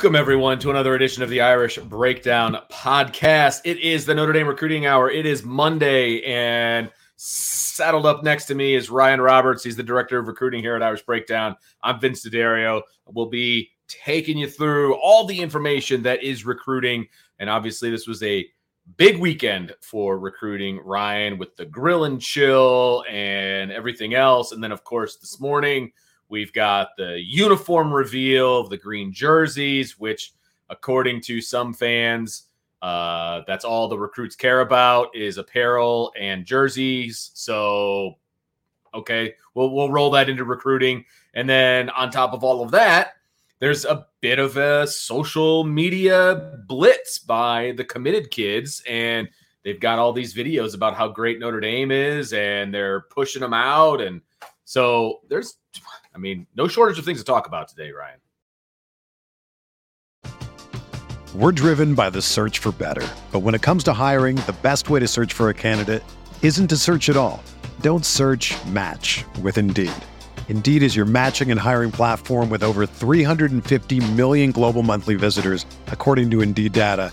Welcome, everyone, to another edition of the Irish Breakdown podcast. It is the Notre Dame Recruiting Hour. It is Monday, and saddled up next to me is Ryan Roberts. He's the director of recruiting here at Irish Breakdown. I'm Vince D'Addario. We'll be taking you through all the information that is recruiting. And obviously, this was a big weekend for recruiting, Ryan, with the grill and chill and everything else. And then, of course, this morning, We've got the uniform reveal of the green jerseys, which, according to some fans, uh, that's all the recruits care about is apparel and jerseys. So, okay, we'll we'll roll that into recruiting, and then on top of all of that, there's a bit of a social media blitz by the committed kids, and they've got all these videos about how great Notre Dame is, and they're pushing them out, and so there's I mean, no shortage of things to talk about today, Ryan. We're driven by the search for better. But when it comes to hiring, the best way to search for a candidate isn't to search at all. Don't search match with Indeed. Indeed is your matching and hiring platform with over 350 million global monthly visitors, according to Indeed data,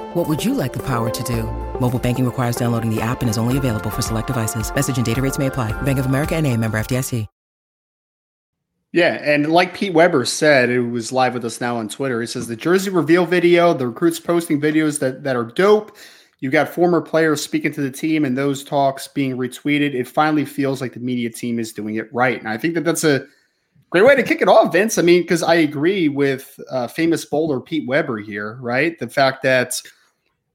What would you like the power to do? Mobile banking requires downloading the app and is only available for select devices. Message and data rates may apply. Bank of America and a member FDIC. Yeah, and like Pete Weber said, it was live with us now on Twitter. He says the jersey reveal video, the recruits posting videos that, that are dope. You've got former players speaking to the team and those talks being retweeted. It finally feels like the media team is doing it right. And I think that that's a great way to kick it off, Vince. I mean, because I agree with uh, famous bowler Pete Weber here, right? The fact that –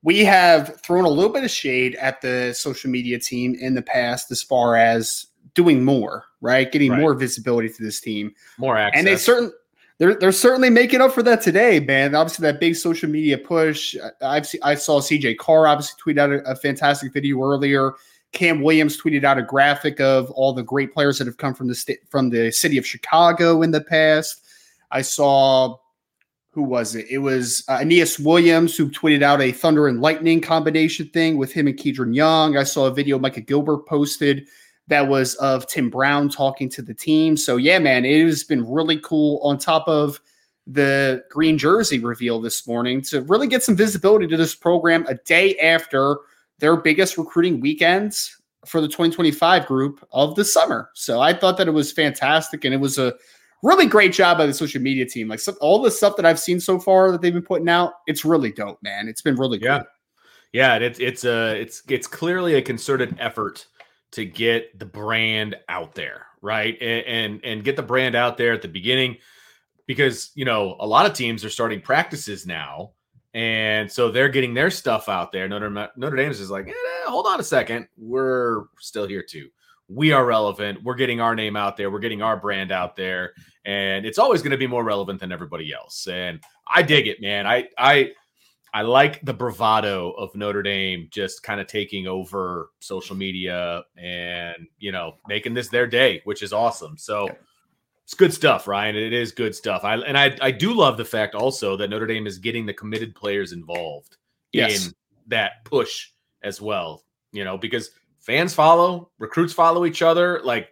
we have thrown a little bit of shade at the social media team in the past as far as doing more, right? Getting right. more visibility to this team, more access. And they certain they're they're certainly making up for that today, man. Obviously, that big social media push. I've seen, I saw CJ Carr obviously tweet out a, a fantastic video earlier. Cam Williams tweeted out a graphic of all the great players that have come from the state from the city of Chicago in the past. I saw who was it? It was uh, Aneyas Williams who tweeted out a Thunder and Lightning combination thing with him and Kedren Young. I saw a video Micah Gilbert posted that was of Tim Brown talking to the team. So yeah, man, it has been really cool. On top of the green jersey reveal this morning to really get some visibility to this program a day after their biggest recruiting weekends for the 2025 group of the summer. So I thought that it was fantastic and it was a really great job by the social media team. Like some, all the stuff that I've seen so far that they've been putting out, it's really dope, man. It's been really good. yeah. Yeah, it's it's a it's it's clearly a concerted effort to get the brand out there, right? And, and and get the brand out there at the beginning because you know a lot of teams are starting practices now, and so they're getting their stuff out there. Notre Notre Dame's is like, eh, hold on a second, we're still here too. We are relevant. We're getting our name out there. We're getting our brand out there, and it's always going to be more relevant than everybody else. And I dig it, man. I I I like the bravado of Notre Dame just kind of taking over social media and you know making this their day, which is awesome. So it's good stuff, Ryan. It is good stuff. I and I I do love the fact also that Notre Dame is getting the committed players involved yes. in that push as well. You know, because fans follow, recruits follow each other. Like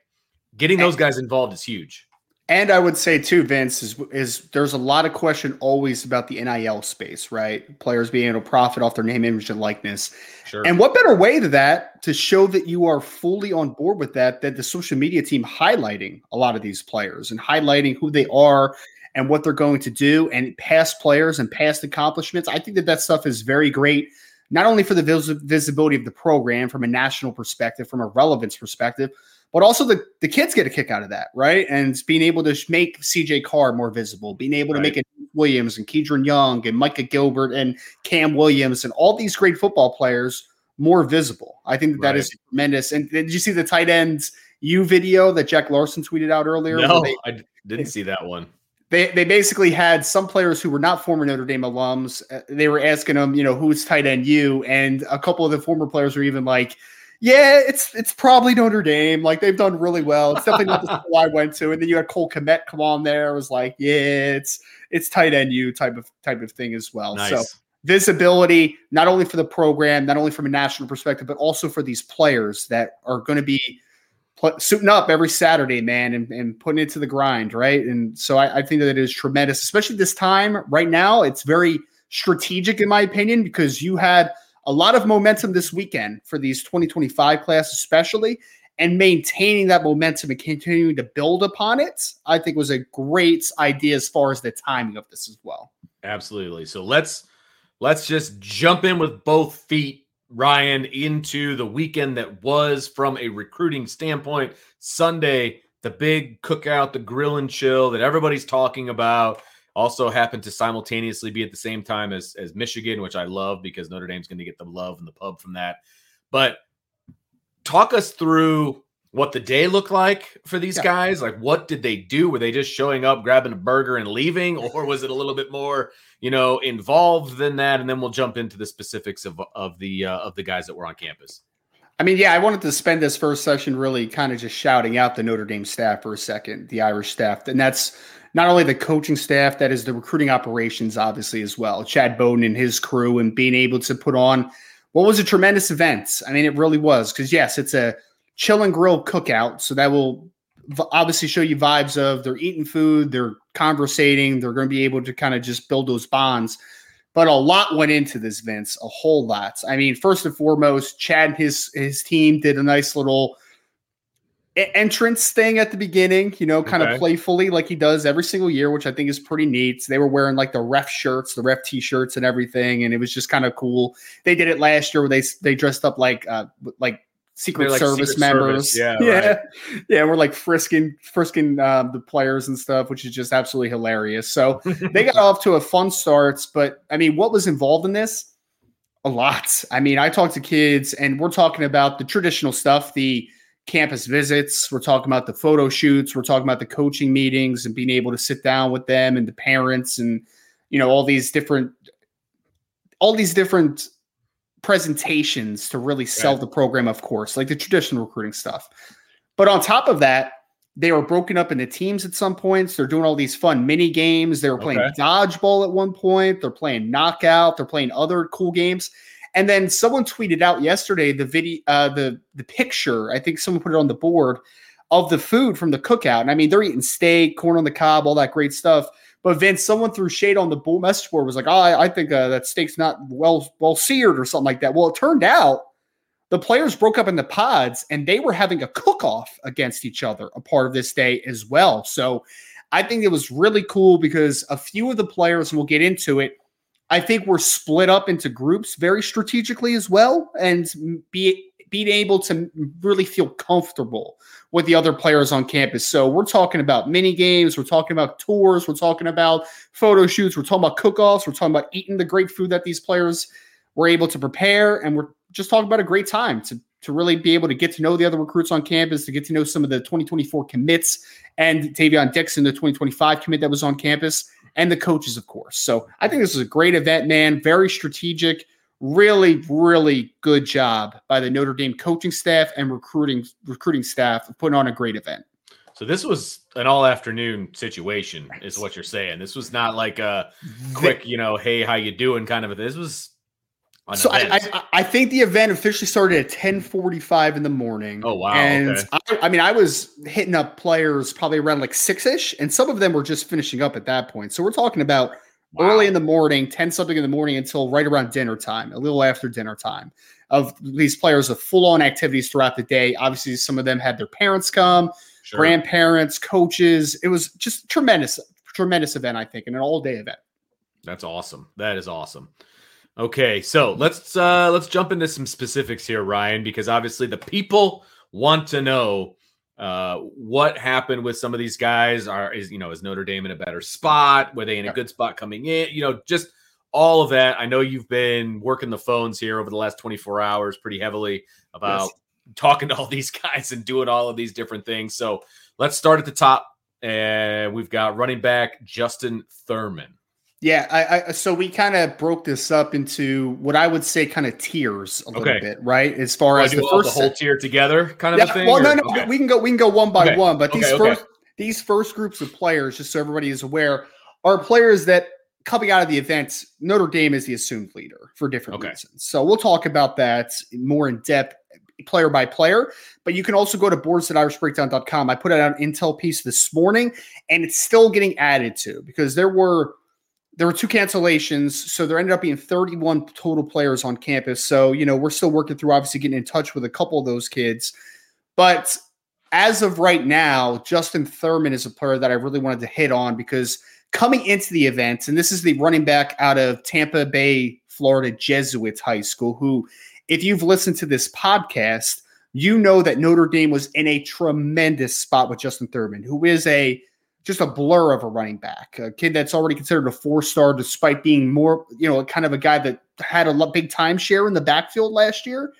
getting those guys involved is huge. And I would say too, Vince is is there's a lot of question always about the NIL space, right? Players being able to profit off their name, image, and likeness. Sure. And what better way to that to show that you are fully on board with that than the social media team highlighting a lot of these players and highlighting who they are and what they're going to do and past players and past accomplishments. I think that that stuff is very great, not only for the vis- visibility of the program from a national perspective, from a relevance perspective, but also the, the kids get a kick out of that, right? And being able to make CJ Carr more visible, being able to make it Williams and Kedren Young and Micah Gilbert and Cam Williams and all these great football players more visible. I think that, right. that is tremendous. And did you see the tight ends U video that Jack Larson tweeted out earlier? No, they, I didn't see that one. They, they basically had some players who were not former Notre Dame alums. Uh, they were asking them, you know, who's tight end you? And a couple of the former players were even like, yeah, it's it's probably Notre Dame. Like they've done really well. It's definitely not the school I went to. And then you had Cole Kmet come on there. It was like, yeah, it's it's tight end you type of type of thing as well. Nice. So visibility, not only for the program, not only from a national perspective, but also for these players that are going to be pl- suiting up every Saturday, man, and, and putting it to the grind, right? And so I, I think that it is tremendous, especially this time right now. It's very strategic, in my opinion, because you had – a lot of momentum this weekend for these 2025 class, especially, and maintaining that momentum and continuing to build upon it, I think was a great idea as far as the timing of this as well. Absolutely. So let's let's just jump in with both feet, Ryan, into the weekend that was from a recruiting standpoint. Sunday, the big cookout, the grill and chill that everybody's talking about also happened to simultaneously be at the same time as as Michigan, which I love because Notre Dame's going to get the love and the pub from that. But talk us through what the day looked like for these yeah. guys. Like, what did they do? Were they just showing up, grabbing a burger, and leaving, or was it a little bit more, you know, involved than that? And then we'll jump into the specifics of of the uh, of the guys that were on campus. I mean, yeah, I wanted to spend this first session really kind of just shouting out the Notre Dame staff for a second, the Irish staff, and that's not only the coaching staff, that is the recruiting operations, obviously, as well. Chad Bowden and his crew, and being able to put on what was a tremendous event. I mean, it really was. Because, yes, it's a chill and grill cookout. So that will obviously show you vibes of they're eating food, they're conversating, they're going to be able to kind of just build those bonds. But a lot went into this, Vince, a whole lot. I mean, first and foremost, Chad and his his team did a nice little entrance thing at the beginning, you know, kind okay. of playfully like he does every single year, which I think is pretty neat. They were wearing like the ref shirts, the ref t-shirts and everything, and it was just kind of cool. They did it last year where they they dressed up like uh like Secret like Service Secret members. Service. Yeah, yeah, right. yeah. We're like frisking, frisking um, the players and stuff, which is just absolutely hilarious. So they got off to a fun start, but I mean, what was involved in this? A lot. I mean, I talked to kids, and we're talking about the traditional stuff, the campus visits. We're talking about the photo shoots. We're talking about the coaching meetings and being able to sit down with them and the parents and you know all these different all these different presentations to really sell right. the program of course like the traditional recruiting stuff but on top of that they were broken up into teams at some points. They're doing all these fun mini games. They were playing okay. dodgeball at one point. They're playing knockout. They're playing other cool games. And then someone tweeted out yesterday the video, uh, the the picture. I think someone put it on the board of the food from the cookout. And I mean, they're eating steak, corn on the cob, all that great stuff. But Vince, someone threw shade on the bull message board was like, "Oh, I, I think uh, that steak's not well well seared or something like that." Well, it turned out the players broke up in the pods and they were having a cook off against each other a part of this day as well. So I think it was really cool because a few of the players, and we'll get into it, I think we're split up into groups very strategically as well, and be being able to really feel comfortable with the other players on campus. So we're talking about mini games, we're talking about tours, we're talking about photo shoots, we're talking about cook-offs, we're talking about eating the great food that these players were able to prepare, and we're just talking about a great time to to really be able to get to know the other recruits on campus, to get to know some of the 2024 commits and Tavion Dixon, the 2025 commit that was on campus, and the coaches, of course. So I think this is a great event, man. Very strategic. Really, really good job by the Notre Dame coaching staff and recruiting recruiting staff of putting on a great event. So this was an all afternoon situation, is what you're saying. This was not like a quick, you know, hey, how you doing kind of a. This was so I, I, I think the event officially started at ten forty five in the morning. Oh wow! And okay. I, I, mean, I was hitting up players probably around like six ish, and some of them were just finishing up at that point. So we're talking about wow. early in the morning, ten something in the morning until right around dinner time, a little after dinner time. Of these players of full on activities throughout the day. Obviously, some of them had their parents come, sure. grandparents, coaches. It was just tremendous, tremendous event. I think, and an all day event. That's awesome. That is awesome. Okay, so let's uh let's jump into some specifics here, Ryan, because obviously the people want to know uh what happened with some of these guys. Are is you know is Notre Dame in a better spot? Were they in a good spot coming in? You know, just all of that. I know you've been working the phones here over the last 24 hours pretty heavily about yes. talking to all these guys and doing all of these different things. So let's start at the top. And we've got running back Justin Thurman. Yeah, I, I so we kind of broke this up into what I would say kind of tiers a little okay. bit, right? As far as the first the whole tier together, kind of yeah, thing. Well, no, no, okay. we can go we can go one by okay. one, but these first these first groups of players, just so everybody is aware, are players that coming out of the event, Notre Dame is the assumed leader for different reasons. So we'll talk about that more in depth player by player, but you can also go to boards.irishbreakdown.com. I put out an intel piece this morning and it's still getting added to because there were there were two cancellations, so there ended up being 31 total players on campus. So, you know, we're still working through obviously getting in touch with a couple of those kids. But as of right now, Justin Thurman is a player that I really wanted to hit on because coming into the event, and this is the running back out of Tampa Bay, Florida Jesuits High School, who, if you've listened to this podcast, you know that Notre Dame was in a tremendous spot with Justin Thurman, who is a just a blur of a running back, a kid that's already considered a four star, despite being more, you know, kind of a guy that had a big time share in the backfield last year.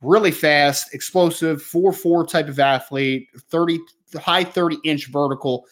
Really fast, explosive, 4 4 type of athlete, 30, high 30 inch vertical.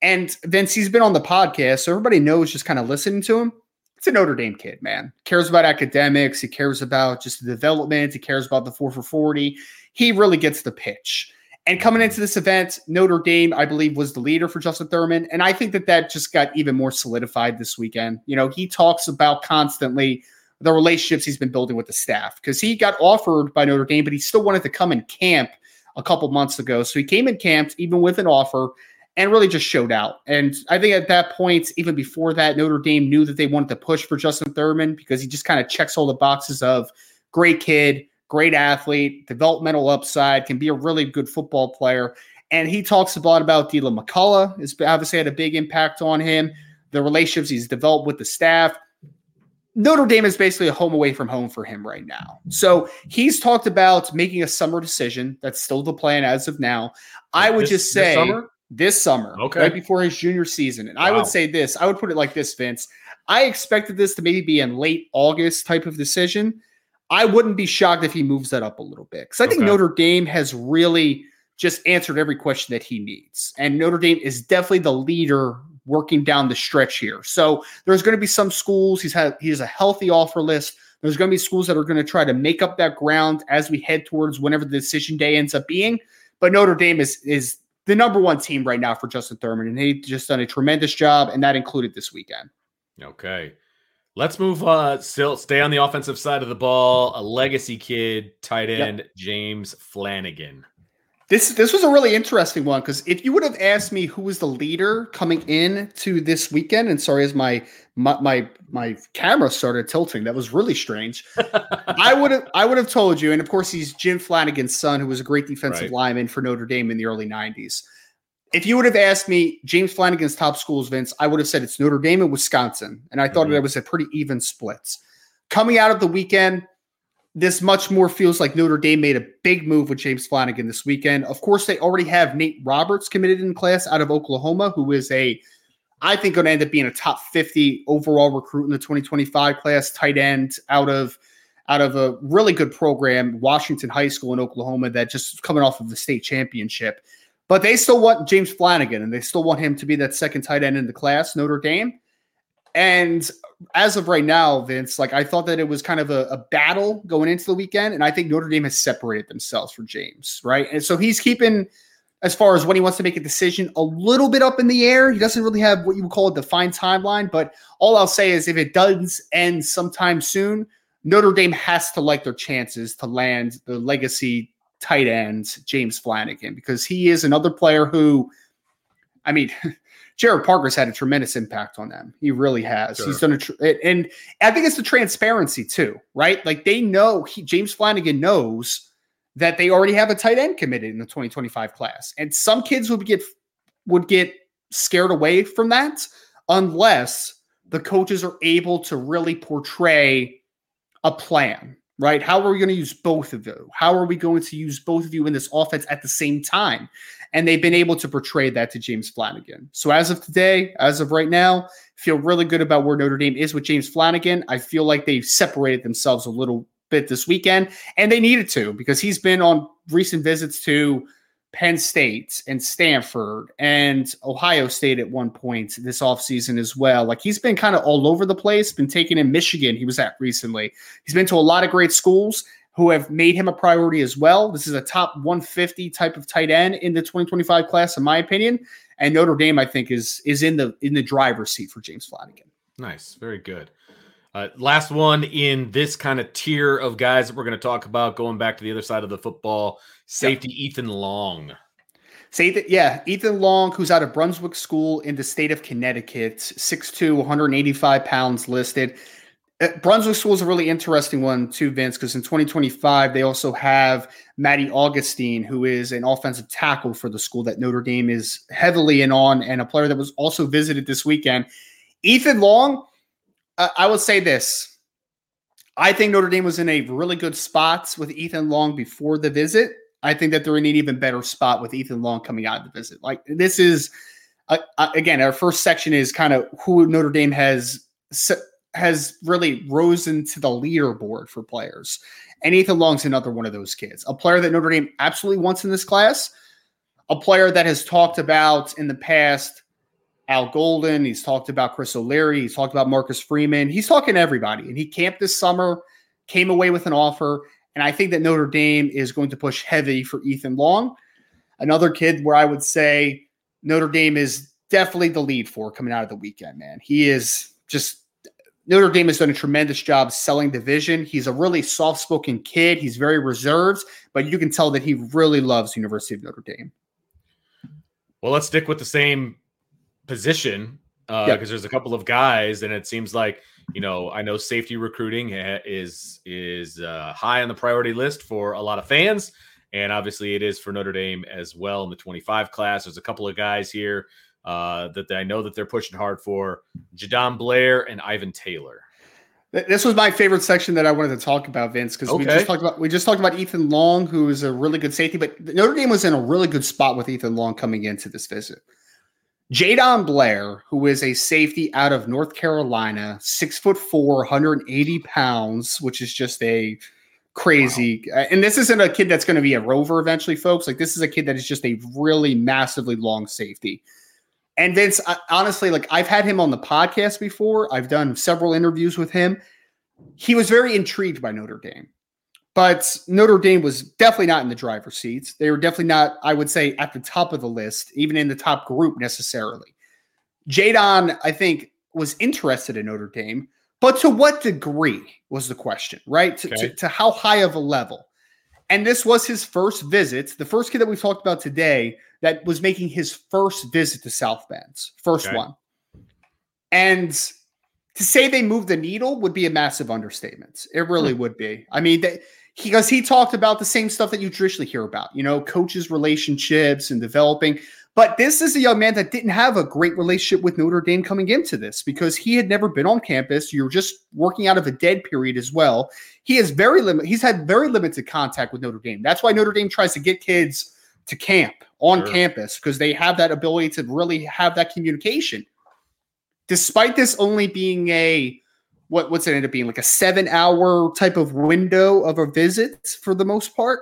And Vince, he's been on the podcast, so everybody knows just kind of listening to him. It's a Notre Dame kid, man. Cares about academics. He cares about just the development. He cares about the 4 for 40. He really gets the pitch. And coming into this event, Notre Dame, I believe, was the leader for Justin Thurman. And I think that that just got even more solidified this weekend. You know, he talks about constantly the relationships he's been building with the staff because he got offered by Notre Dame, but he still wanted to come and camp a couple months ago. So he came and camped even with an offer and really just showed out. And I think at that point, even before that, Notre Dame knew that they wanted to push for Justin Thurman because he just kind of checks all the boxes of great kid, great athlete, developmental upside, can be a really good football player. And he talks a lot about Deland McCullough. Has obviously had a big impact on him. The relationships he's developed with the staff. Notre Dame is basically a home away from home for him right now. So he's talked about making a summer decision. That's still the plan as of now. I would this, just say this summer? this summer, okay. right before his junior season. And wow. I would say this I would put it like this, Vince. I expected this to maybe be in late August type of decision. I wouldn't be shocked if he moves that up a little bit because I think Notre Dame has really just answered every question that he needs. And Notre Dame is definitely the leader working down the stretch here. So there's going to be some schools he's had he has a healthy offer list. There's going to be schools that are going to try to make up that ground as we head towards whenever the decision day ends up being. But Notre Dame is is the number one team right now for Justin Thurman, and he just done a tremendous job, and that included this weekend. Okay. Let's move uh still stay on the offensive side of the ball. A legacy kid, tight end, yep. James Flanagan. This this was a really interesting one because if you would have asked me who was the leader coming in to this weekend, and sorry as my my my, my camera started tilting, that was really strange. I would have I would have told you, and of course he's Jim Flanagan's son, who was a great defensive right. lineman for Notre Dame in the early '90s. If you would have asked me James Flanagan's top schools, Vince, I would have said it's Notre Dame and Wisconsin, and I thought mm-hmm. it was a pretty even split. Coming out of the weekend, this much more feels like Notre Dame made a big move with James Flanagan this weekend. Of course, they already have Nate Roberts committed in class out of Oklahoma, who is a, I think, going to end up being a top 50 overall recruit in the 2025 class, tight end out of out of a really good program, Washington High School in Oklahoma, that just coming off of the state championship. But they still want James Flanagan, and they still want him to be that second tight end in the class, Notre Dame. And as of right now, Vince, like I thought that it was kind of a, a, battle going into the weekend, and I think Notre Dame has separated themselves from James, right? And so he's keeping, as far as when he wants to make a decision, a little bit up in the air. He doesn't really have what you would call a defined timeline, but all I'll say is if it does end sometime soon, Notre Dame has to like their chances to land the legacy tight end James Flanagan because he is another player who, I mean. Gerad Parker's had a tremendous impact on them. He really has. Sure. He's done a, tr- and I think it's the transparency too, right? Like they know he, James Flanagan knows that they already have a tight end committed in the 2025 class, and some kids would get would get scared away from that unless the coaches are able to really portray a plan right? How are we going to use both of you? How are we going to use both of you in this offense at the same time? And they've been able to portray that to James Flanagan. So as of today, as of right now, feel really good about where Notre Dame is with James Flanagan. I feel like they've separated themselves a little bit this weekend, and they needed to because he's been on recent visits to Penn State and Stanford and Ohio State at one point this offseason as well. Like he's been kind of all over the place, been taken in Michigan, he was at recently. He's been to a lot of great schools who have made him a priority as well. This is a top 150 type of tight end in the 2025 class, in my opinion. And Notre Dame, I think, is is in the in the driver's seat for James Flanagan. Nice, very good. Uh, last one in this kind of tier of guys that we're going to talk about, going back to the other side of the football, safety yep. Ethan Long. Say that, yeah, Ethan Long, who's out of Brunswick School in the state of Connecticut, 6'2, 185 pounds listed. Uh, Brunswick School is a really interesting one too, Vince, because in 2025 they also have Maddie Augustine, who is an offensive tackle for the school that Notre Dame is heavily in on, and a player that was also visited this weekend. Ethan Long uh, I will say this. I think Notre Dame was in a really good spot with Ethan Long before the visit. I think that they're in an even better spot with Ethan Long coming out of the visit. Like this is uh, uh, again, our first section is kind of who Notre Dame has has really risen to the leaderboard for players. And Ethan Long's another one of those kids, a player that Notre Dame absolutely wants in this class, a player that has talked about in the past Al Golden. He's talked about Chris O'Leary. He's talked about Marcus Freeman. He's talking to everybody. And he camped this summer, came away with an offer. And I think that Notre Dame is going to push heavy for Ethan Long. Another kid where I would say Notre Dame is definitely the lead for coming out of the weekend, man. He is just Notre Dame has done a tremendous job selling the vision. He's a really soft spoken kid. He's very reserved, but you can tell that he really loves University of Notre Dame. Well, let's stick with the same position because uh, yep. there's a couple of guys, and it seems like you know I know safety recruiting is is uh, high on the priority list for a lot of fans, and obviously it is for Notre Dame as well in the 25 class. There's a couple of guys here uh, that I know that they're pushing hard for: Jadon Blair and Ivan Taylor. This was my favorite section that I wanted to talk about, Vince, because okay. we just talked about we just talked about Ethan Long, who is a really good safety, but Notre Dame was in a really good spot with Ethan Long coming into this visit. Jadon Blair, who is a safety out of North Carolina, six foot four, 180 pounds, which is just a crazy. Wow. Uh, and this isn't a kid that's going to be a rover eventually, folks. Like this is a kid that is just a really massively long safety. And Vince, honestly, like I've had him on the podcast before. I've done several interviews with him. He was very intrigued by Notre Dame. But Notre Dame was definitely not in the driver's seats. They were definitely not, I would say, at the top of the list, even in the top group necessarily. Jadon, I think, was interested in Notre Dame, but to what degree was the question, right? To, okay. to, to how high of a level? And this was his first visit, the first kid that we've talked about today that was making his first visit to South Bend's, first okay. one. And to say they moved the needle would be a massive understatement. It really hmm. would be. I mean, they, because he talked about the same stuff that you traditionally hear about, you know, coaches' relationships and developing. But this is a young man that didn't have a great relationship with Notre Dame coming into this because he had never been on campus. You're just working out of a dead period as well. He has very limited. He's had very limited contact with Notre Dame. That's why Notre Dame tries to get kids to camp on sure. campus because they have that ability to really have that communication. Despite this only being a what what's it end up being like a seven hour type of window of a visit for the most part.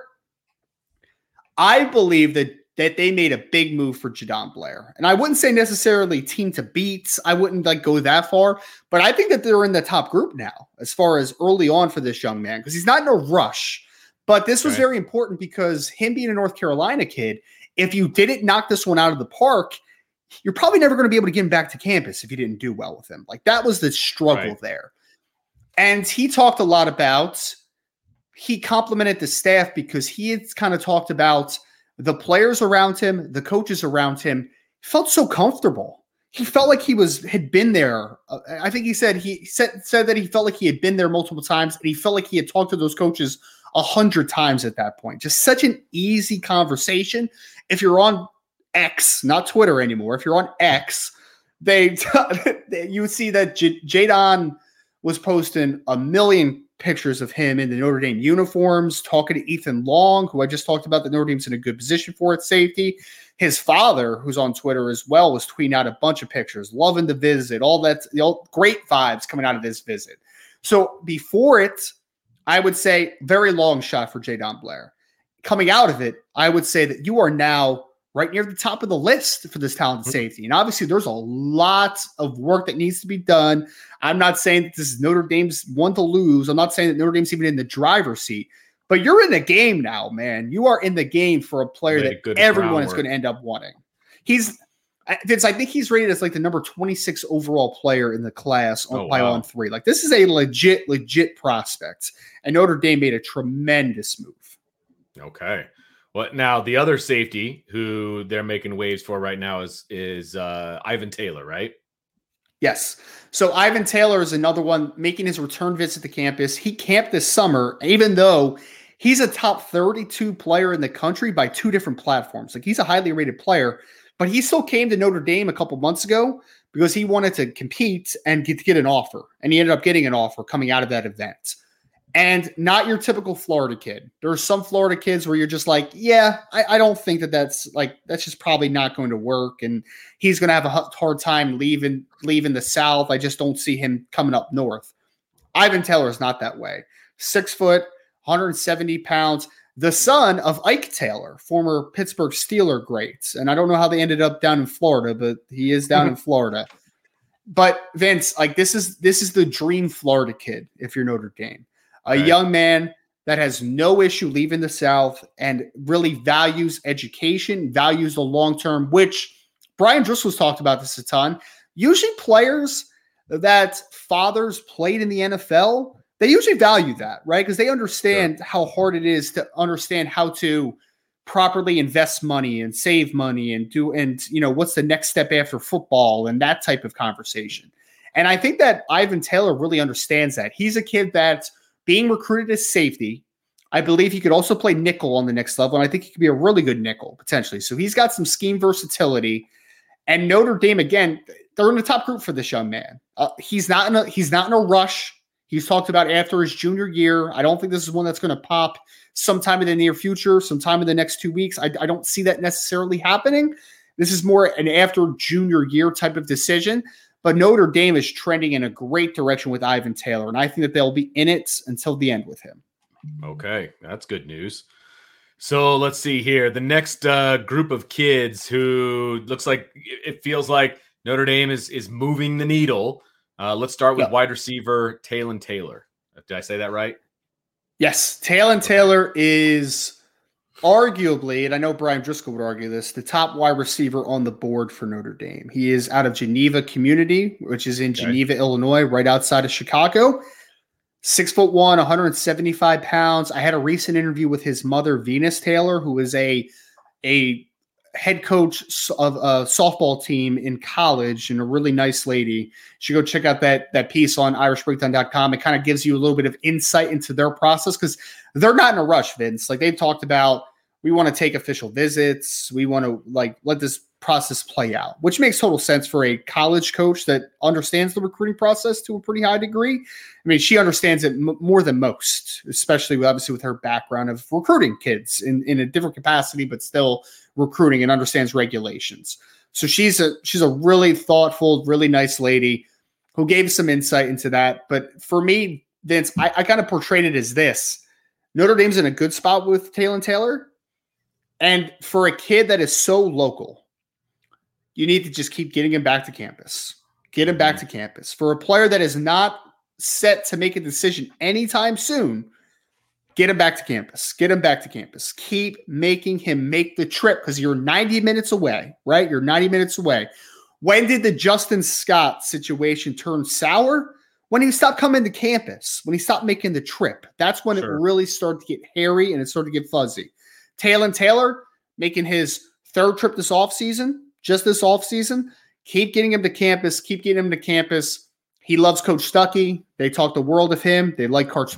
I believe that that they made a big move for Jadon Blair. And I wouldn't say necessarily team to beat. I wouldn't like go that far, but I think that they're in the top group now as far as early on for this young man because he's not in a rush. But this was right. very important because him being a North Carolina kid, if you didn't knock this one out of the park, you're probably never going to be able to get him back to campus if you didn't do well with him. Like that was the struggle right. there. And he talked a lot about, he complimented the staff because he had kind of talked about the players around him, the coaches around him felt so comfortable. He felt like he was had been there. Uh, I think he said he said said that he felt like he had been there multiple times, and he felt like he had talked to those coaches a hundred times at that point. Just such an easy conversation. If you're on X, not Twitter anymore, if you're on X, they you see that J- Jadon was posting a million pictures of him in the Notre Dame uniforms, talking to Ethan Long, who I just talked about that Notre Dame's in a good position for at safety. His father, who's on Twitter as well, was tweeting out a bunch of pictures, loving the visit, all that, you know, great vibes coming out of this visit. So before it, I would say very long shot for Jadon Blair. Coming out of it, I would say that you are now right near the top of the list for this talented mm-hmm. safety. And obviously, there's a lot of work that needs to be done. I'm not saying that this is Notre Dame's one to lose. I'm not saying that Notre Dame's even in the driver's seat, but you're in the game now, man. You are in the game for a player that everyone is going to end up wanting. He's Vince, I think he's rated as like the number 26 overall player in the class on, oh, by wow. on three. Like this is a legit, legit prospect. And Notre Dame made a tremendous move. Okay. Well, now the other safety who they're making waves for right now is is uh, Ivan Taylor, right? Yes. So Ivan Taylor is another one making his return visit to campus. He camped this summer, even though he's a top 32 player in the country by two different platforms. Like he's a highly rated player, but he still came to Notre Dame a couple months ago because he wanted to compete and get get an offer. And he ended up getting an offer coming out of that event and not your typical Florida kid. There are some Florida kids where you're just like, yeah, I, I, don't think that that's like that's just probably not going to work, and he's going to have a hard time leaving leaving the South. I just don't see him coming up north. Ivan Taylor is not that way. Six foot, 170 pounds, the son of Ike Taylor, former Pittsburgh Steeler greats, and I don't know how they ended up down in Florida, but he is down in mm-hmm. Florida. But Vince, like this is this is the dream Florida kid if you're Notre Dame a right. young man that has no issue leaving the South and really values education, values the long term, which Bryan Driskell's talked about this a ton. Usually, players that fathers played in the NFL, they usually value that, right? Because they understand sure. how hard it is to understand how to properly invest money and save money and do and you know what's the next step after football and that type of conversation. And I think that Ivan Taylor really understands that. He's a kid that's being recruited as safety. I believe he could also play nickel on the next level, and I think he could be a really good nickel potentially. So he's got some scheme versatility. And Notre Dame again, they're in the top group for this young man. Uh, he's not in a he's not in a rush. He's talked about after his junior year. I don't think this is one that's going to pop sometime in the near future, sometime in the next two weeks. I, I don't see that necessarily happening. This is more an after junior year type of decision. But Notre Dame is trending in a great direction with Ivan Taylor, and I think that they'll be in it until the end with him. Okay, that's good news. So let's see here. The next uh, group of kids who looks like it feels like Notre Dame is is moving the needle. Uh, let's start with wide receiver Taylon Taylor. Did I say that right? Yes, Taylor Taylor is arguably, and I know Bryan Driskell would argue this, the top wide receiver on the board for Notre Dame. He is out of Geneva Community, which is in okay. Geneva, Illinois, right outside of Chicago. Six foot one, 175 pounds. I had a recent interview with his mother, Venus Taylor, who is a a head coach of a softball team in college and a really nice lady. You should go check out that that piece on irishbreakdown.com. It kind of gives you a little bit of insight into their process because they're not in a rush, Vince. Like they've talked about, we want to take official visits. We want to like let this process play out, which makes total sense for a college coach that understands the recruiting process to a pretty high degree. I mean, she understands it m- more than most, especially obviously with her background of recruiting kids in, in a different capacity, but still recruiting and understands regulations. So she's a she's a really thoughtful, really nice lady who gave some insight into that. But for me, Vince, I, I kind of portrayed it as this. Notre Dame's in a good spot with Taylor Taylor. And for a kid that is so local, you need to just keep getting him back to campus. Get him back mm-hmm. to campus. For a player that is not set to make a decision anytime soon, Get him back to campus. Get him back to campus. Keep making him make the trip because you're 90 minutes away, right? You're 90 minutes away. When did the Justin Scott situation turn sour? When he stopped coming to campus, when he stopped making the trip. That's when sure. it really started to get hairy and it started to get fuzzy. Taylor Taylor making his third trip this offseason, just this offseason. Keep getting him to campus. Keep getting him to campus. He loves Coach Stuckey. They talk the world of him. They like Coach,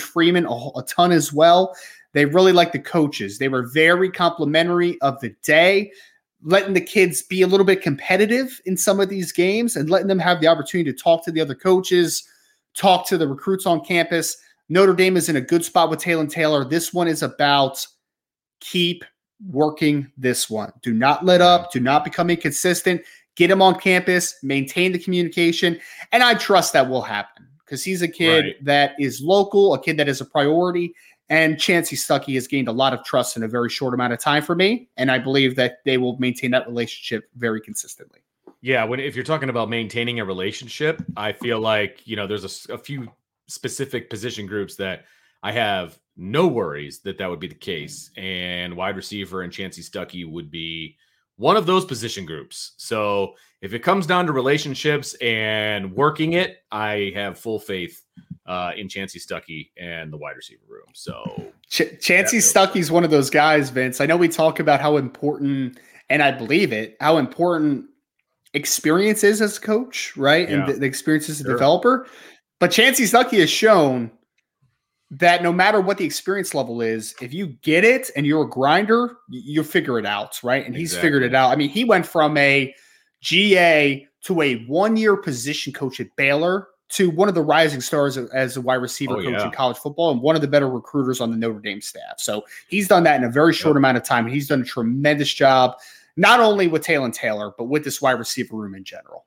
Freeman a, a ton as well. They really like the coaches. They were very complimentary of the day, letting the kids be a little bit competitive in some of these games and letting them have the opportunity to talk to the other coaches, talk to the recruits on campus. Notre Dame is in a good spot with Taylor Taylor. This one is about keep working this one. Do not let up. Do not become inconsistent get him on campus, maintain the communication. And I trust that will happen because he's a kid right. that is local, a kid that is a priority. And Chansi Stuckey has gained a lot of trust in a very short amount of time for me. And I believe that they will maintain that relationship very consistently. Yeah, when if you're talking about maintaining a relationship, I feel like you know there's a, a few specific position groups that I have no worries that that would be the case, and wide receiver and Chansi Stuckey would be one of those position groups. So if it comes down to relationships and working it, I have full faith uh, in Chansi Stuckey and the wide receiver room. So Ch- Chansi Stuckey is one of those guys, Vince. I know we talk about how important, and I believe it, how important experience is as a coach, right? Yeah. And the, the experience as a sure. developer. But Chansi Stuckey has shown that no matter what the experience level is, if you get it and you're a grinder, you'll figure it out, right? And exactly. he's figured it out. I mean, he went from a GA to a one year position coach at Baylor to one of the rising stars as a wide receiver oh, coach yeah. in college football and one of the better recruiters on the Notre Dame staff. So he's done that in a very short yep. amount of time. And he's done a tremendous job, not only with Taylor Taylor, but with this wide receiver room in general.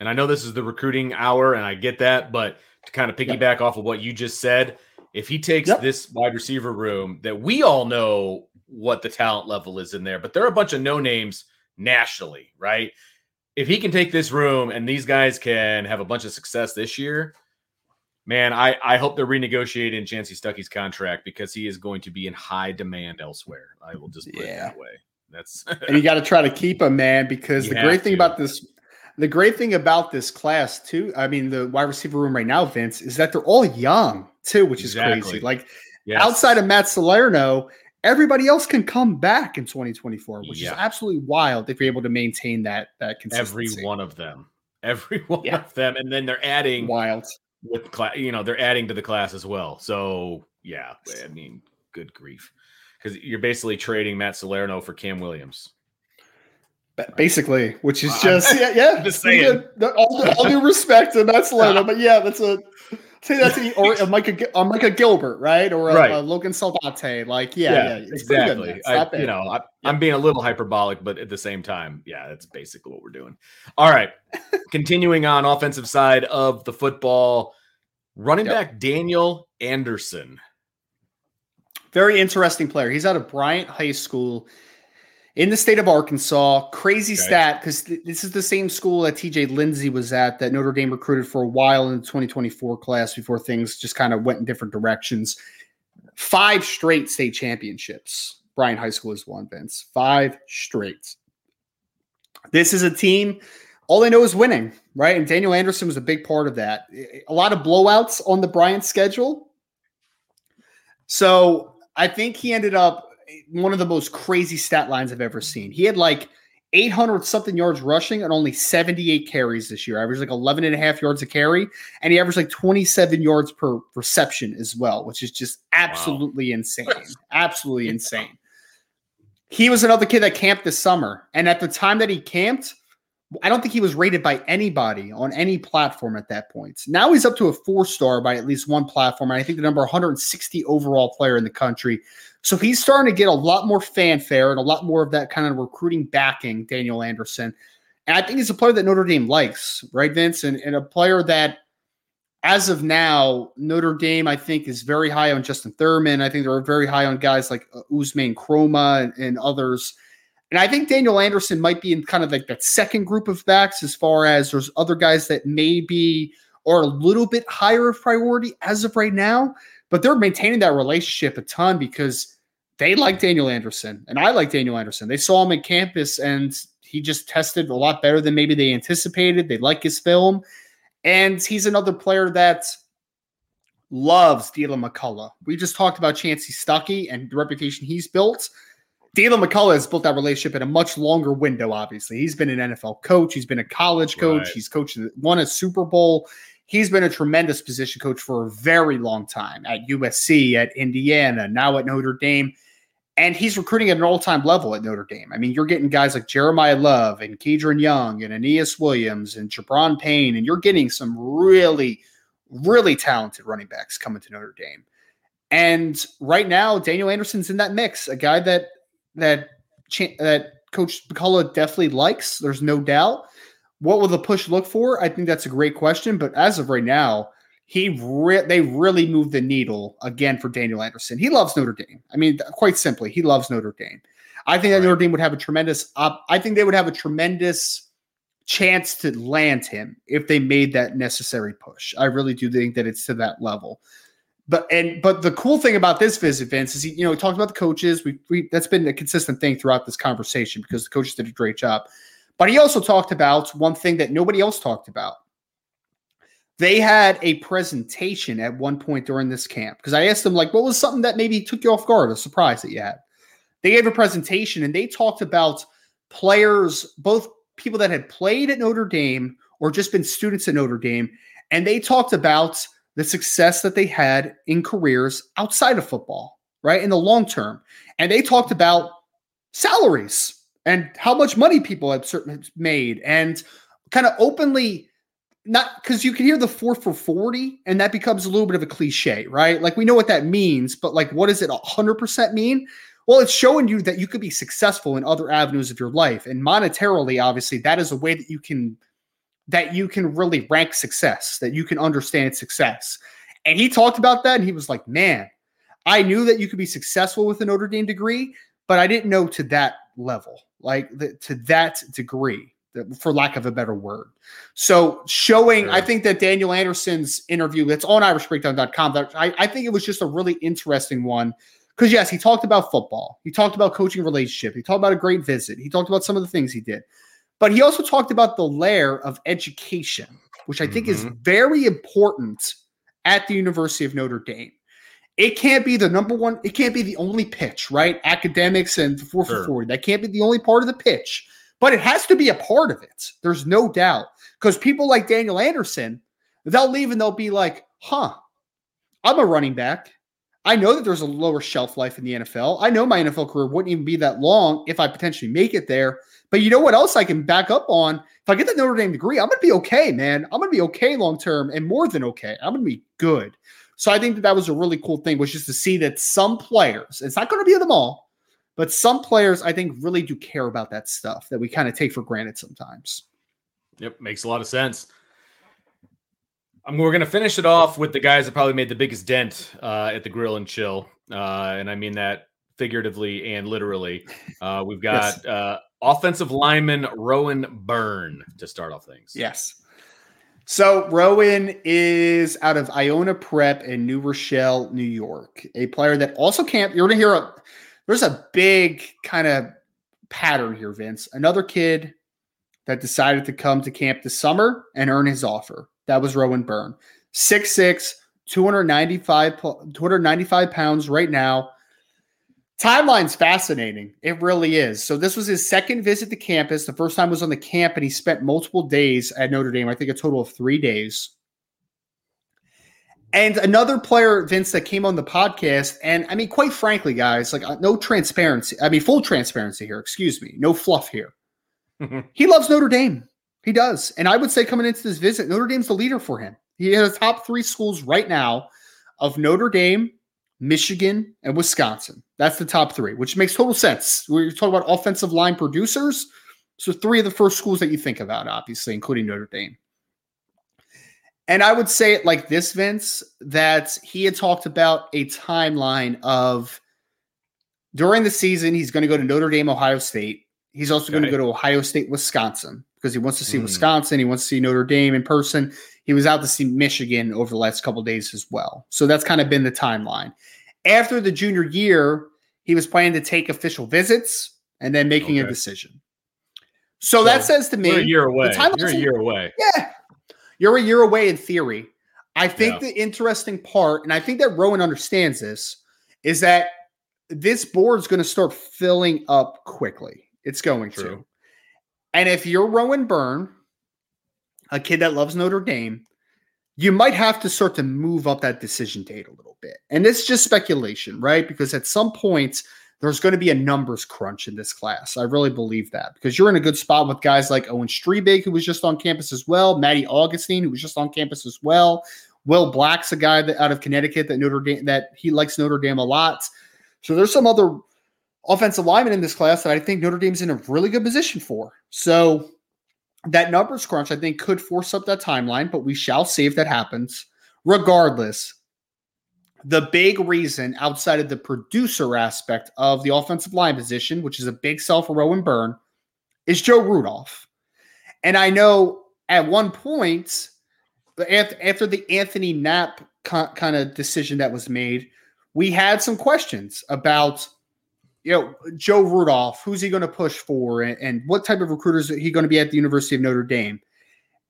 And I know this is the recruiting hour, and I get that, but to kind of piggyback yep. off of what you just said, if he takes yep. this wide receiver room that we all know what the talent level is in there, but there are a bunch of no names nationally, right? If he can take this room and these guys can have a bunch of success this year, man, I, I hope they're renegotiating Chansi Stuckey's contract because he is going to be in high demand elsewhere. I will just put yeah. it that way. That's and you got to try to keep him, man, because the great thing to. about this The great thing about this class, too, I mean, the wide receiver room right now, Vince, is that they're all young, too, which is Exactly. crazy. Like Yes. outside of Matt Salerno, everybody else can come back in 2024, which Yeah. is absolutely wild if you're able to maintain that that consistency. every one of them, every one Yeah. of them, and then they're adding wild. with class. You know, they're adding to the class as well. So yeah, I mean, good grief, because you're basically trading Matt Salerno for Cam Williams. Ba- Basically, which is just yeah, yeah. just saying. Yeah, all, all due respect to Matt Salerno, but yeah, that's a say that's a, or a Micah, a Micah Gilbert, right? Or a, Right. a Logan Saldate. Like, yeah, yeah, good, exactly. I, you know, I, I'm being a little hyperbolic, but at the same time, yeah, that's basically what we're doing. All right, continuing on offensive side of the football, running Yep. back Daniel Anderson. Very interesting player. He's out of Bryant High School in the state of Arkansas. Crazy Okay. stat because this is the same school that TJ Lindsay was at that Notre Dame recruited for a while in the 2024 class before things just kind of went in different directions. Five straight state championships. Bryant High School has won, Vince. Five straight. This is a team, all they know is winning, right? And Daniel Anderson was a big part of that. A lot of blowouts on the Bryant schedule. So I think he ended up one of the most crazy stat lines I've ever seen. He had like 800 something yards rushing and only 78 carries this year. Averaged like 11 and a half yards a carry. And he averaged like 27 yards per reception as well, which is just absolutely insane. Absolutely insane. He was another kid that camped this summer. And at the time that he camped, I don't think he was rated by anybody on any platform at that point. Now he's up to a four star by at least one platform. And I think the number 160 overall player in the country. So he's starting to get a lot more fanfare and a lot more of that kind of recruiting backing, Daniel Anderson. And I think he's a player that Notre Dame likes, right, Vince? And, and a player that, as of now, Notre Dame, I think, is very high on Justin Thurman. I think they're very high on guys like uh, Usman Chroma and, and others. And I think Daniel Anderson might be in kind of like that second group of backs as far as there's other guys that maybe are a little bit higher of priority as of right now, but they're maintaining that relationship a ton because they like Daniel Anderson and I like Daniel Anderson. They saw him at campus and he just tested a lot better than maybe they anticipated. They like his film. And he's another player that loves Deland McCullough. We just talked about Chansi Stuckey and the reputation he's built. Deland McCullough has built that relationship in a much longer window, obviously. He's been an NFL coach, he's been a college coach, Right. he's coached, won a Super Bowl. He's been a tremendous position coach for a very long time at USC, at Indiana, now at Notre Dame. And he's recruiting at an all time level at Notre Dame. I mean, you're getting guys like Jeremiyah Love and Kedren Young and Aneyas Williams and Jabron Payne, and you're getting some really, really talented running backs coming to Notre Dame. And right now, Daniel Anderson's in that mix, a guy that that cha- that Coach McCullough definitely likes. There's no doubt. What will the push look for? I think that's a great question. But as of right now, he re- they really moved the needle again for Daniel Anderson. He loves Notre Dame. I mean, quite simply, he loves Notre Dame. I think that. Notre Dame would have a tremendous. Op- I think they would have a tremendous chance to land him if they made that necessary push. I really do think that it's to that level. But and but the cool thing about this visit, Vince, is he, you know, talked about the coaches. We, we that's been a consistent thing throughout this conversation because the coaches did a great job. But he also talked about one thing that nobody else talked about. They had a presentation at one point during this camp because I asked them like, what was something that maybe took you off guard, a surprise that you had? They gave a presentation and they talked about players, both people that had played at Notre Dame or just been students at Notre Dame, and they talked about the success that they had in careers outside of football, right? In the long term. And they talked about salaries and how much money people have certain made and kind of openly not because you can hear the four for 40 and that becomes a little bit of a cliche, right? Like we know what that means, but like what does it 100% mean? Well, it's showing you that you could be successful in other avenues of your life. And monetarily, obviously, that is a way that you can that you can really rank success, that you can understand success. And he talked about that and he was like, man, I knew that you could be successful with a Notre Dame degree, but I didn't know to that level, like the, to that degree, for lack of a better word. So showing, I think that Daniel Anderson's interview, that's on irishbreakdown.com, that I, I think it was just a really interesting one. Because yes, he talked about football. He talked about coaching relationship. He talked about a great visit. He talked about some of the things he did. But he also talked about the layer of education, which I think mm-hmm. is very important at the University of Notre Dame. It can't be the number one, it can't be the only pitch, right? Academics and 4 for 40. That can't be the only part of the pitch, but it has to be a part of it. There's no doubt. Because people like Daniel Anderson, they'll leave and they'll be like, huh, I'm a running back. I know that there's a lower shelf life in the NFL. I know my NFL career wouldn't even be that long if I potentially make it there. But you know what else I can back up on? If I get the Notre Dame degree, I'm going to be okay, man. I'm going to be okay long term and more than okay. I'm going to be good. So I think that that was a really cool thing, was just to see that some players, it's not going to be them all, but some players I think really do care about that stuff that we kind of take for granted sometimes. Yep, makes a lot of sense. Um, we're going to finish it off with the guys that probably made the biggest dent uh, at the grill and chill. Uh, and I mean that figuratively and literally. Uh, we've got yes. Offensive lineman Rowan Byrne to start off things. Yes. So Rowan is out of Iona Prep in New Rochelle, New York. A player that also can't. You're going to hear a. There's a big kind of pattern here, Vince. Another kid that decided to come to camp this summer and earn his offer. That was Rowan Byrne. 6'6, 295, 295 pounds right now. Timeline's fascinating. It really is. So this was his second visit to campus. The first time was on the camp, and he spent multiple days at Notre Dame. I think a total of three days. And another player, Vince, that came on the podcast, and I mean, quite frankly, guys, like uh, no transparency. I mean, full transparency here. Excuse me, no fluff here. he loves Notre Dame. He does, and I would say coming into this visit, Notre Dame's the leader for him. He has top three schools right now of Notre Dame, Michigan, and Wisconsin. That's the top three, which makes total sense. We're talking about offensive line producers. So, three of the first schools that you think about, obviously, including Notre Dame. And I would say it like this, Vince, that he had talked about a timeline of during the season, he's going to go to Notre Dame, Ohio State. He's also okay. going to go to Ohio State, Wisconsin, because he wants to see mm. Wisconsin. He wants to see Notre Dame in person. He was out to see Michigan over the last couple days as well. So that's kind of been the timeline. After the junior year, he was planning to take official visits and then making okay. a decision. So, so, that says to me, a year away. You're a year away. Yeah, you're a year away in theory. I think yeah. the interesting part, and I think that Rowan understands this, is that this board's going to start filling up quickly. It's going True. to. And if you're Rowan Byrne, a kid that loves Notre Dame, you might have to start to move up that decision date a little bit. And it's just speculation, right? Because at some point, there's going to be a numbers crunch in this class. I really believe that because you're in a good spot with guys like Owen Strebig, who was just on campus as well, Maddie Augustine, who was just on campus as well. Will Black's a guy that out of Connecticut that Notre Dame that he likes Notre Dame a lot. So there's some other offensive linemen in this class that I think Notre Dame's in a really good position for. So that numbers crunch, I think, could force up that timeline, but we shall see if that happens. Regardless, the big reason outside of the producer aspect of the offensive line position, which is a big sell for Rowan Byrne, is Joe Rudolph. And I know at one point, after the Anthony Knapp kind of decision that was made, we had some questions about you know, Joe Rudolph, who's he going to push for, and, and, what type of recruiters is he going to be at the University of Notre Dame?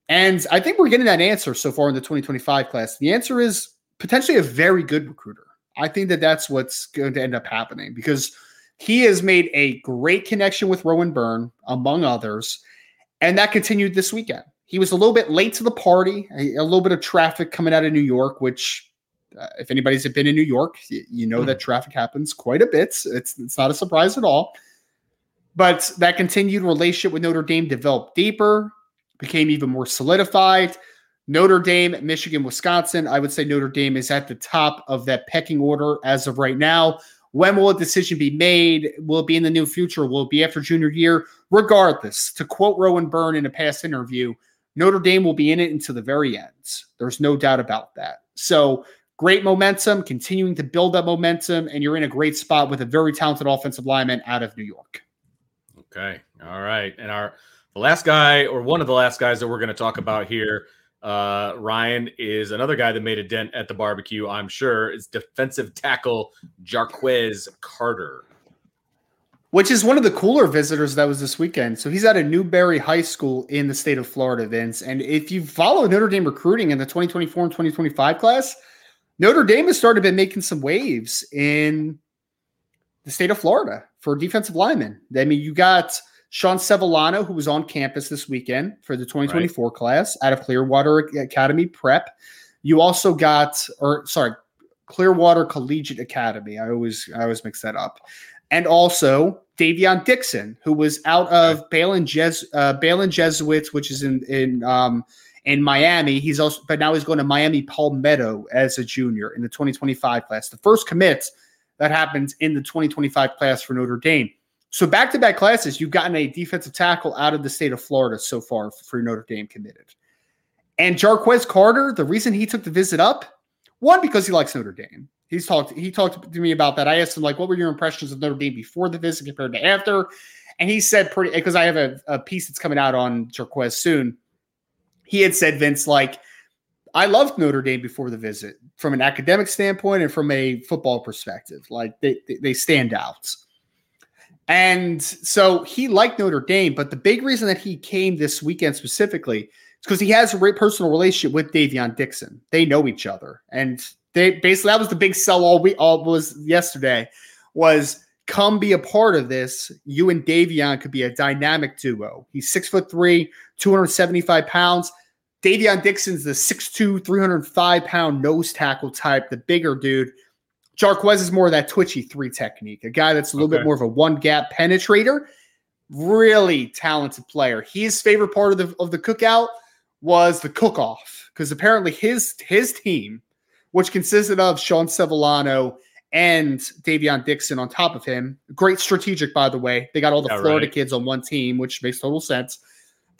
And I think we're getting that answer so far in the 2025 class. The answer is potentially a very good recruiter. I think that that's what's going to end up happening because he has made a great connection with Rowan Byrne, among others, and that continued this weekend. He was a little bit late to the party, a little bit of traffic coming out of New York, which uh, if anybody's been in New York, you, you know mm. that traffic happens quite a bit. It's it's not a surprise at all. But that continued relationship with Notre Dame developed deeper, became even more solidified. Notre Dame, Michigan, Wisconsin. I would say Notre Dame is at the top of that pecking order as of right now. When will a decision be made? Will it be in the near future? Will it be after junior year? Regardless, to quote Rowan Byrne in a past interview, Notre Dame will be in it until the very end. There's no doubt about that. So great momentum, continuing to build up momentum, and you're in a great spot with a very talented offensive lineman out of New York. Okay. All right. And our the last guy, or one of the last guys that we're going to talk about here, uh, Ryan, is another guy that made a dent at the barbecue, I'm sure, is defensive tackle Jarquez Carter. which is one of the cooler visitors that was this weekend. So he's at a Newberry High School in the state of Florida, Vince. And if you follow Notre Dame recruiting in the 2024 and 2025 class, Notre Dame has started been making some waves in the state of Florida for defensive linemen. I mean, you got Sean Sevillano, who was on campus this weekend for the 2024 right. class out of Clearwater Academy Prep. You also got, or sorry, Clearwater Collegiate Academy. I always I always mix that up. And also Davion Dixon, who was out of Belen, Jes- uh, Belen Jesuits, which is in in um, in Miami. He's also, but now he's going to Miami Palmetto as a junior in the 2025 class. The first commit that happens in the 2025 class for Notre Dame. So back to back classes, you've gotten a defensive tackle out of the state of Florida so far for Notre Dame committed. And Jarquez Carter, the reason he took the visit up, one because he likes Notre Dame. He's talked. He talked to me about that. I asked him like, "What were your impressions of Notre Dame before the visit compared to after?" And he said pretty because I have a, a piece that's coming out on Jarquez soon. He had said Vince like, "I loved Notre Dame before the visit from an academic standpoint and from a football perspective. Like they they stand out." And so he liked Notre Dame, but the big reason that he came this weekend specifically is because he has a personal relationship with Davion Dixon. They know each other, and they basically that was the big sell all we all was yesterday was come be a part of this. You and Davion could be a dynamic duo. He's six foot three, 275 pounds. Davion Dixon's the 6'2, 305 pound nose tackle type, the bigger dude. Jarquez is more of that twitchy three technique, a guy that's a little okay. bit more of a one gap penetrator. Really talented player. His favorite part of the of the cookout was the cook off because apparently his his team which consisted of Sean Sevillano and Davion Dixon on top of him. Great strategic, by the way. They got all the Florida right. kids on one team, which makes total sense.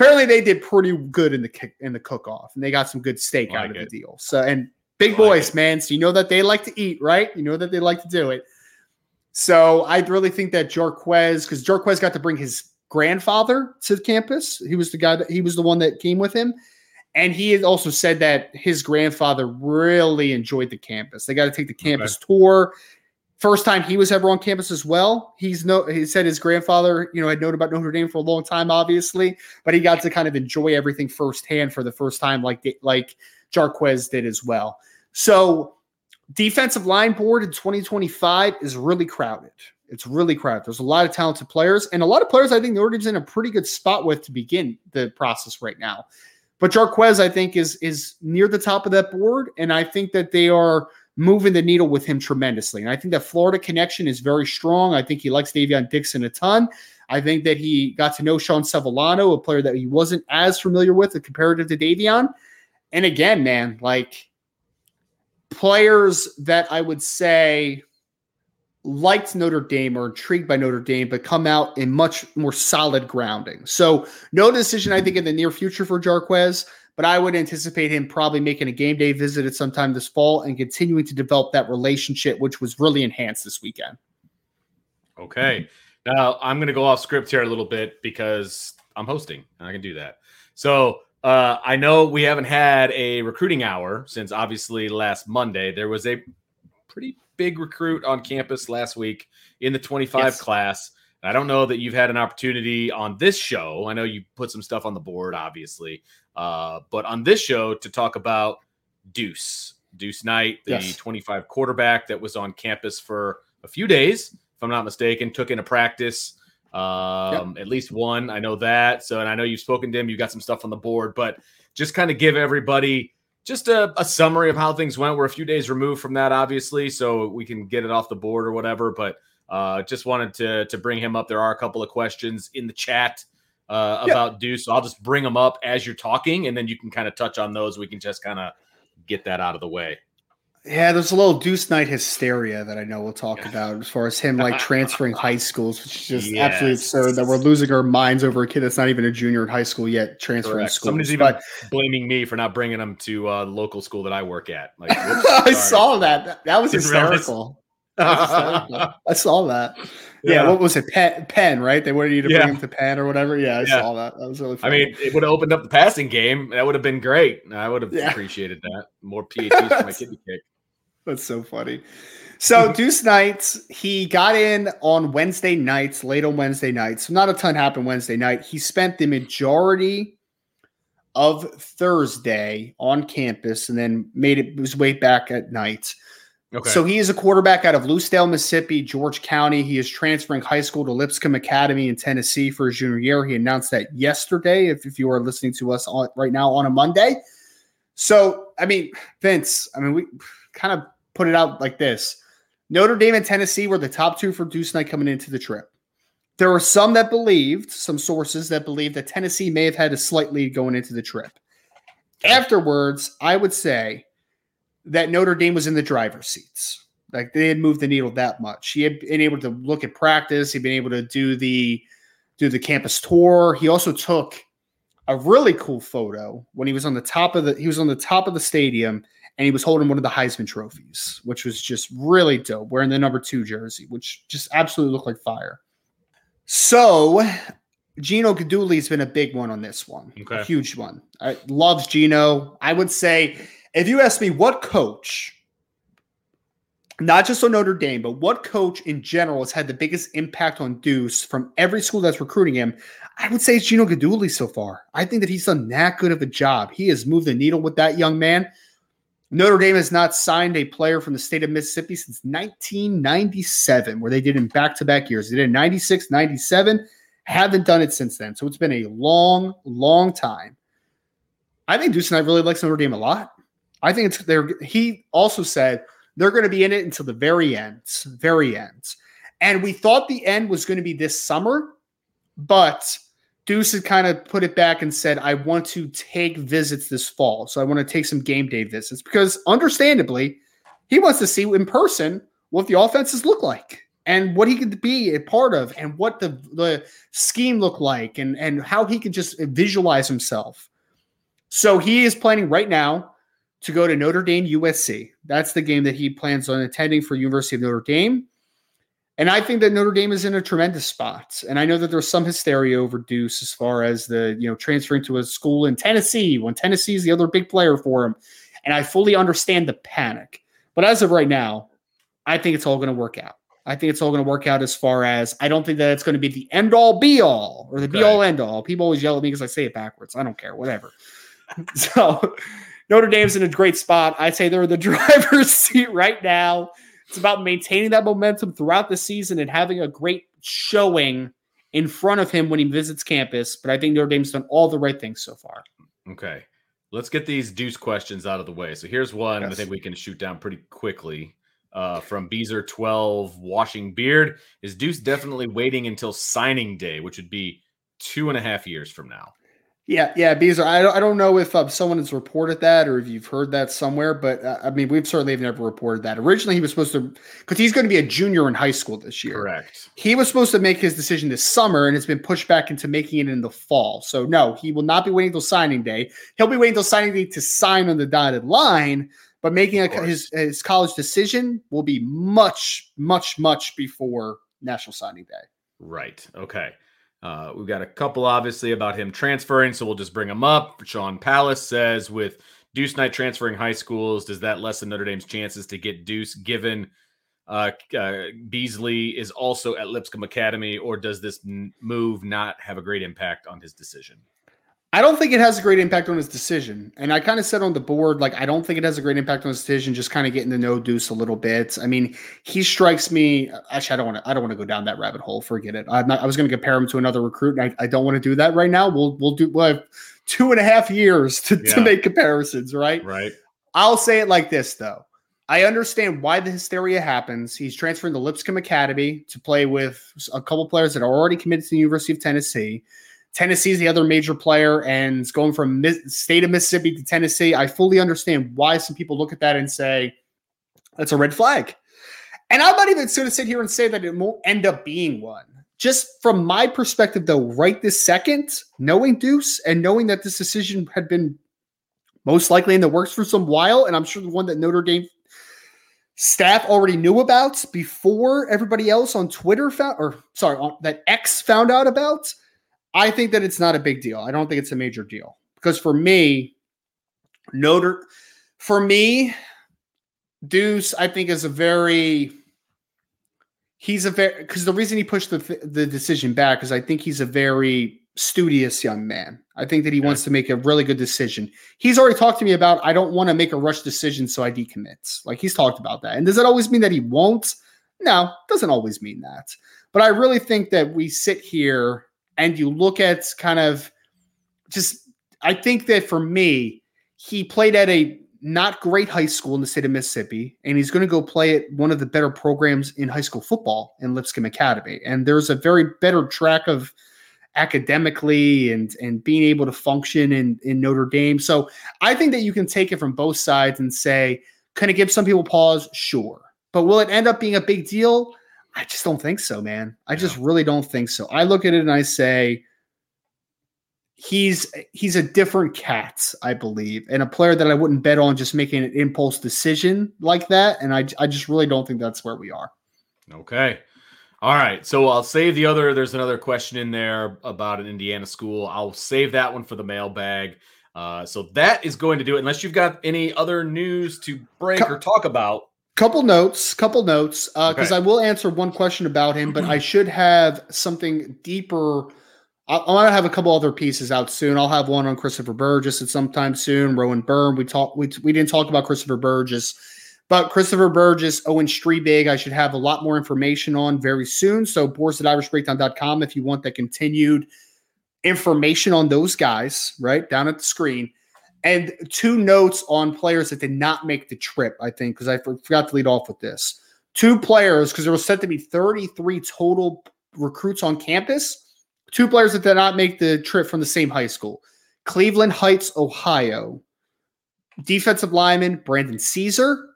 Apparently, they did pretty good in the kick in the cook off, and they got some good steak oh, like out of it. the deal. So, and big oh, boys, like man. So you know that they like to eat, right? You know that they like to do it. So I really think that Jarquez, because Jarquez got to bring his grandfather to campus. He was the guy that he was the one that came with him. And he had also said that his grandfather really enjoyed the campus. They got to take the campus okay. tour. First time he was ever on campus as well. He's no he said his grandfather, you know, had known about Notre Dame for a long time, obviously, but he got to kind of enjoy everything firsthand for the first time, like like Jarquez did as well. So defensive line board in 2025 is really crowded. It's really crowded. There's a lot of talented players and a lot of players I think Notre Dame's in a pretty good spot with to begin the process right now. But Jarquez, I think, is is near the top of that board, and I think that they are moving the needle with him tremendously. And I think that Florida connection is very strong. I think he likes Davion Dixon a ton. I think that he got to know Sean Sevillano, a player that he wasn't as familiar with, comparative to Davion. And again, man, like players that I would say liked Notre Dame or intrigued by Notre Dame, but come out in much more solid grounding. So, no decision, I think, in the near future for Jarquez, but I would anticipate him probably making a game day visit at some time this fall and continuing to develop that relationship, which was really enhanced this weekend. Okay. Now, I'm going to go off script here a little bit because I'm hosting and I can do that. So, uh, I know we haven't had a recruiting hour since obviously last Monday. There was a pretty big recruit on campus last week in the 25 yes. class. I don't know that you've had an opportunity on this show. I know you put some stuff on the board, obviously, uh, but on this show to talk about Deuce, Deuce Knight, the yes. 25 quarterback that was on campus for a few days, if I'm not mistaken, took into practice um, yep. at least one. I know that. So, and I know you've spoken to him, you've got some stuff on the board, but just kind of give everybody just a, a, summary of how things went. We're a few days removed from that, obviously, so we can get it off the board or whatever. But uh, just wanted to to bring him up. There are a couple of questions in the chat uh, yeah. about Deuce, so I'll just bring them up as you're talking, and then you can kind of touch on those. We can just kind of get that out of the way. Yeah, there's a little Deuce Knight hysteria that I know we'll talk about as far as him like transferring high schools, which is just yes. absolutely absurd that we're losing our minds over a kid that's not even a junior in high school yet transferring schools. Somebody's even but, blaming me for not bringing him to uh, the local school that I work at. Like, whoops, I saw that. That was hysterical. I saw that. Yeah. yeah. what was it? Penn, Penn, right? They wanted you to bring him to Penn or whatever. Yeah, I yeah. saw that. That was really funny. I mean, it would have opened up the passing game. That would have been great. I would have appreciated that. More PATs for my kidney kick. That's so funny. so Deuce Knights, he got in on Wednesday nights, late on Wednesday nights. So not a ton happened Wednesday night. He spent the majority of Thursday on campus and then made it his way back at night. Okay. So he is a quarterback out of Lucedale, Mississippi, George County. He is transferring high school to Lipscomb Academy in Tennessee for his junior year. He announced that yesterday. If, if you are listening to us on, right now on a Monday, so I mean, Vince, I mean, we kind of put it out like this: Notre Dame and Tennessee were the top two for Deuce Knight coming into the trip. There were some that believed, some sources that believed that Tennessee may have had a slight lead going into the trip. Afterwards, I would say that Notre Dame was in the driver's seats. Like they had moved the needle that much. He had been able to look at practice. He'd been able to do the do the campus tour. He also took a really cool photo when he was on the top of the he was on the top of the stadium and he was holding one of the Heisman trophies, which was just really dope, wearing the number two jersey, which just absolutely looked like fire. So Gino Guidugli has been a big one on this one, Okay. a huge one. I loves Gino. I would say if you ask me what coach, not just on Notre Dame, but what coach in general has had the biggest impact on Deuce from every school that's recruiting him, I would say it's Gino Guidugli so far. I think that he's done that good of a job. He has moved the needle with that young man. Notre Dame has not signed a player from the state of Mississippi since 1997, where they did in back to back years. They did in 96, 97, haven't done it since then. So it's been a long, long time. I think Deuce and I really like Notre Dame a lot. I think it's there. He also said they're going to be in it until the very end, very end. And we thought the end was going to be this summer, but Deuce had kind of put it back and said, I want to take visits this fall. So I want to take some game day visits because understandably, he wants to see in person what the offenses look like and what he could be a part of and what the, the scheme looked like and, and how he could just visualize himself. So he is planning right now to go to Notre Dame USC. That's the game that he plans on attending for University of Notre Dame. And I think that Notre Dame is in a tremendous spot. And I know that there's some hysteria over Deuce as far as the, you know, transferring to a school in Tennessee when Tennessee is the other big player for him. And I fully understand the panic. But as of right now, I think it's all going to work out. I think it's all going to work out as far as I don't think that it's going to be the end all be all or the be all end all. People always yell at me because I say it backwards. I don't care, whatever. so Notre Dame's in a great spot. I'd say they're in the driver's seat right now. It's about maintaining that momentum throughout the season and having a great showing in front of him when he visits campus. But I think Notre Dame's done all the right things so far. Okay. Let's get these deuce questions out of the way. So here's one I think we can shoot down pretty quickly. Uh, from Beezer 12 washing beard. Is Deuce definitely waiting until signing day, which would be two and a half years from now? Yeah, yeah, Beezer. I don't, I don't know if uh, someone has reported that or if you've heard that somewhere, but uh, I mean, we've certainly have never reported that. Originally, he was supposed to, because he's going to be a junior in high school this year. Correct. He was supposed to make his decision this summer, and it's been pushed back into making it in the fall. So no, he will not be waiting till signing day. He'll be waiting till signing day to sign on the dotted line. But making a, his his college decision will be much, much, much before National Signing Day. Right. Okay. Uh, we've got a couple, obviously, about him transferring, so we'll just bring him up. Sean Palace says, with Deuce Knight transferring high schools, does that lessen Notre Dame's chances to get Deuce given uh, uh, Beasley is also at Lipscomb Academy, or does this move not have a great impact on his decision? I don't think it has a great impact on his decision. And I kind of said on the board, like, I don't think it has a great impact on his decision, just kind of getting to know Deuce a little bit. I mean, he strikes me. Actually, I don't want to, I don't want to go down that rabbit hole. Forget it. I'm not, I was going to compare him to another recruit. And I, I don't want to do that right now. We'll, we'll do, we'll have two and a half years to, Yeah. to make comparisons, right? Right. I'll say it like this, though. I understand why the hysteria happens. He's transferring to Lipscomb Academy to play with a couple players that are already committed to the University of Tennessee. Tennessee's the other major player, and going from state of Mississippi to Tennessee. I fully understand why some people look at that and say that's a red flag. And I'm not even going to sit here and say that it won't end up being one. Just from my perspective, though, right this second, knowing Deuce and knowing that this decision had been most likely in the works for some while, and I'm sure the one that Notre Dame staff already knew about before everybody else on Twitter found, or sorry, on, that X found out about. I think that it's not a big deal. I don't think it's a major deal because for me, Notre, for me, Deuce, I think, is a very he's a very because the reason he pushed the the decision back is I think he's a very studious young man. I think that he wants to make a really good decision. He's already talked to me about I don't want to make a rush decision, so I decommit. Like he's talked about that. And does that always mean that he won't? No, doesn't always mean that. But I really think that we sit here and you look at kind of just I think that for me, he played at a not great high school in the state of Mississippi, and he's going to go play at one of the better programs in high school football in Lipscomb Academy. And there's a very better track of academically and and being able to function in in Notre Dame. So I think that you can take it from both sides and say, can it give some people pause? Sure. But will it end up being a big deal? I just don't think so, man. I just really don't think so. I look at it and I say, he's he's a different cat, I believe, and a player that I wouldn't bet on just making an impulse decision like that. And I I just really don't think that's where we are. Okay. All right. So I'll save the other. There's another question in there about an Indiana school. I'll save that one for the mailbag. Uh, so that is going to do it. Unless you've got any other news to break or talk about. Couple notes, couple notes, because uh, okay. I will answer one question about him, but I should have something deeper I'm gonna have a couple other pieces out soon. I'll have one on Christopher Burgess at some time soon. Rowan Byrne. We talked. We, we didn't talk about Christopher Burgess, but Christopher Burgess, Owen Strebig, I should have a lot more information on very soon. So boards at irishbreakdown.com if you want that continued information on those guys, right down at the screen. And two notes on players that did not make the trip, I think, because I forgot to lead off with this. Two players, because there was said to be 33 total recruits on campus Two players that did not make the trip from the same high school Cleveland Heights, Ohio. Defensive lineman Brandon Caesar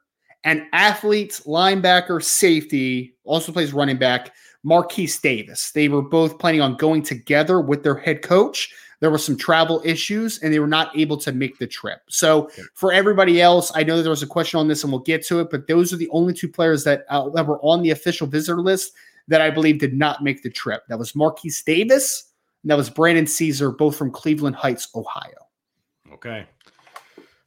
and athlete, linebacker, safety, also plays running back, Marquise Davis. They were both planning on going together with their head coach. There were some travel issues and they were not able to make the trip. So, for everybody else, I know that there was a question on this and we'll get to it, but those are the only two players that, uh, that were on the official visitor list that I believe did not make the trip. That was Marquise Davis and that was Brandon Caesar, both from Cleveland Heights, Ohio. Okay.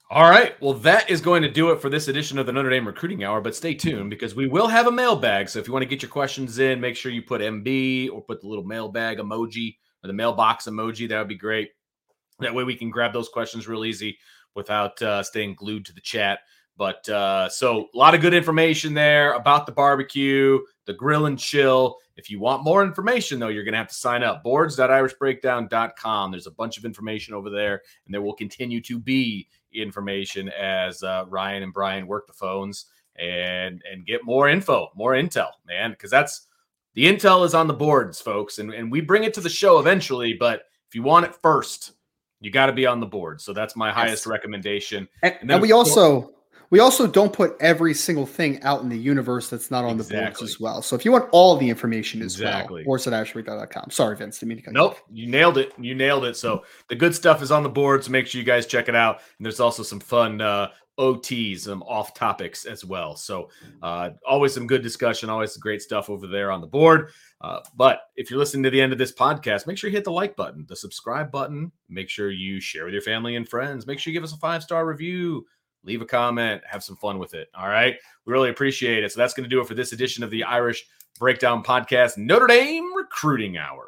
All right. Well, that is going to do it for this edition of the Notre Dame Recruiting Hour. But stay tuned because we will have a mailbag. So if you want to get your questions in, make sure you put MB or put the little mailbag emoji the mailbox emoji. That would be great. That way we can grab those questions real easy without uh, staying glued to the chat. But uh, so a lot of good information there about the barbecue, the grill and chill. If you want more information, though, you're going to have to sign up. Boards.irishbreakdown.com. There's a bunch of information over there, and there will continue to be information as uh, Ryan and Brian work the phones and and get more info, more intel, man, because that's the intel is on the boards, folks, and, and we bring it to the show eventually. But if you want it first, you got to be on the board. So that's my yes. highest recommendation. And, and, and we also we also don't put every single thing out in the universe that's not on exactly. the boards as well. So if you want all the information as exactly. well, boards.ashbreak.com. Sorry, Vince. Didn't mean to nope. You nailed it. You nailed it. So the good stuff is on the board. So make sure you guys check it out. And there's also some fun uh, OTs, some off topics as well. So uh, always some good discussion, always great stuff over there on the board. Uh, but if you're listening to the end of this podcast, make sure you hit the like button, the subscribe button. Make sure you share with your family and friends. Make sure you give us a five star review leave a comment, have some fun with it. All right. We really appreciate it. So that's going to do it for this edition of the Irish Breakdown Podcast, Notre Dame Recruiting Hour.